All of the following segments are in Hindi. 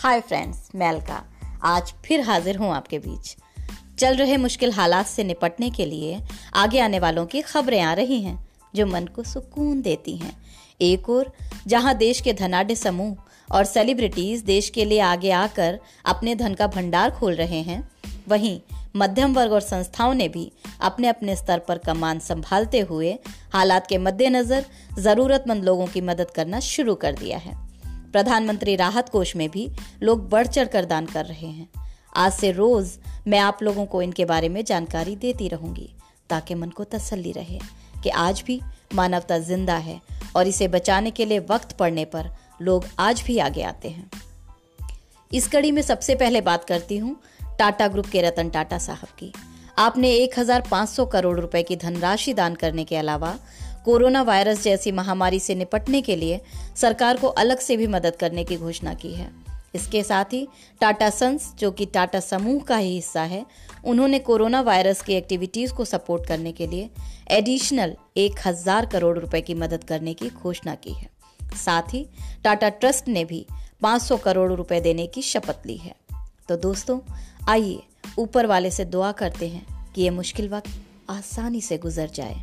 हाय फ्रेंड्स मैं अलका। आज फिर हाजिर हूँ आपके बीच। चल रहे मुश्किल हालात से निपटने के लिए आगे आने वालों की खबरें आ रही हैं, जो मन को सुकून देती हैं। एक और जहाँ देश के धनाढ़ समूह और सेलिब्रिटीज देश के लिए आगे आकर अपने धन का भंडार खोल रहे हैं, वहीं मध्यम वर्ग और संस्थाओं ने भी अपने अपने स्तर पर कमान संभालते हुए हालात के मद्देनजर जरूरतमंद लोगों की मदद करना शुरू कर दिया है। प्रधानमंत्री राहत कोष में भी लोग बढ़ चढ़ कर दान कर रहे हैं। आज से रोज मैं आप लोगों को इनके बारे में जानकारी देती रहूँगी, ताकि मन को तसल्ली रहे कि आज भी मानवता ज़िंदा है और इसे बचाने के लिए वक्त पड़ने पर लोग आज भी आगे आते हैं। इस कड़ी में सबसे पहले बात करती हूँ टाटा ग्रुप के रतन टाटा साहब की। आपने 1500 करोड़ रुपए की धनराशि दान करने के अलावा कोरोना वायरस जैसी महामारी से निपटने के लिए सरकार को अलग से भी मदद करने की घोषणा की है। इसके साथ ही टाटा सन्स, जो कि टाटा समूह का ही हिस्सा है, उन्होंने कोरोना वायरस की एक्टिविटीज़ को सपोर्ट करने के लिए एडिशनल एक हज़ार करोड़ रुपए की मदद करने की घोषणा की है। साथ ही टाटा ट्रस्ट ने भी 500 करोड़ रुपए देने की शपथ ली है। तो दोस्तों, आइए ऊपर वाले से दुआ करते हैं कि ये मुश्किल वक्त आसानी से गुजर जाए।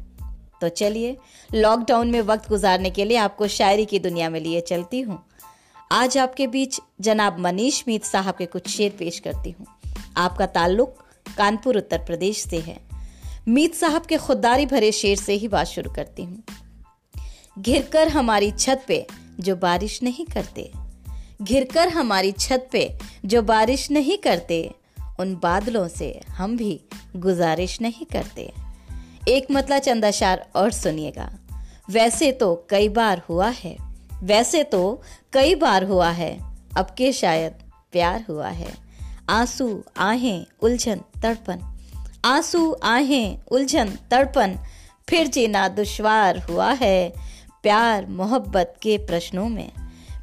तो चलिए लॉकडाउन में वक्त गुजारने के लिए आपको शायरी की दुनिया में लिए चलती हूँ। आज आपके बीच जनाब मनीष मीत साहब के कुछ शेर पेश करती हूँ। आपका ताल्लुक कानपुर, उत्तर प्रदेश से है। मीत साहब के खुददारी भरे शेर से ही बात शुरू करती हूँ। घिरकर हमारी छत पे जो बारिश नहीं करते घिर कर हमारी छत पे जो बारिश नहीं करते, उन बादलों से हम भी गुजारिश नहीं करते। एक मतला चंदा शार और सुनिएगा। वैसे तो कई बार हुआ है। वैसे तो कई बार हुआ है। अब के शायद प्यार हुआ है। आँसू आहें उलझन तड़पन। आँसू आहें उलझन तड़पन। फिर जीना दुश्वार हुआ है प्यार मोहब्बत के प्रश्नों में।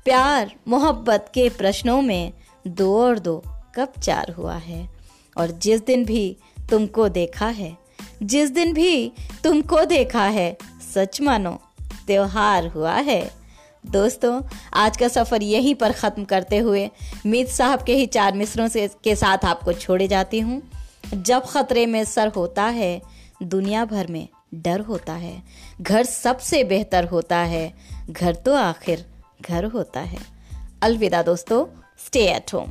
प्यार मोहब्बत के प्रश्नों में दो और दो कब चार हुआ है। और जिस दिन भी तुमको देखा है जिस दिन भी तुमको देखा है, सच मानो, त्योहार हुआ है। दोस्तों, आज का सफ़र यहीं पर ख़त्म करते हुए मीत साहब के ही चार मिसरों से के साथ आपको छोड़े जाती हूँ। जब ख़तरे में सर होता है, दुनिया भर में डर होता है। घर सबसे बेहतर होता है, घर तो आखिर घर होता है। अलविदा दोस्तों स्टे एट होम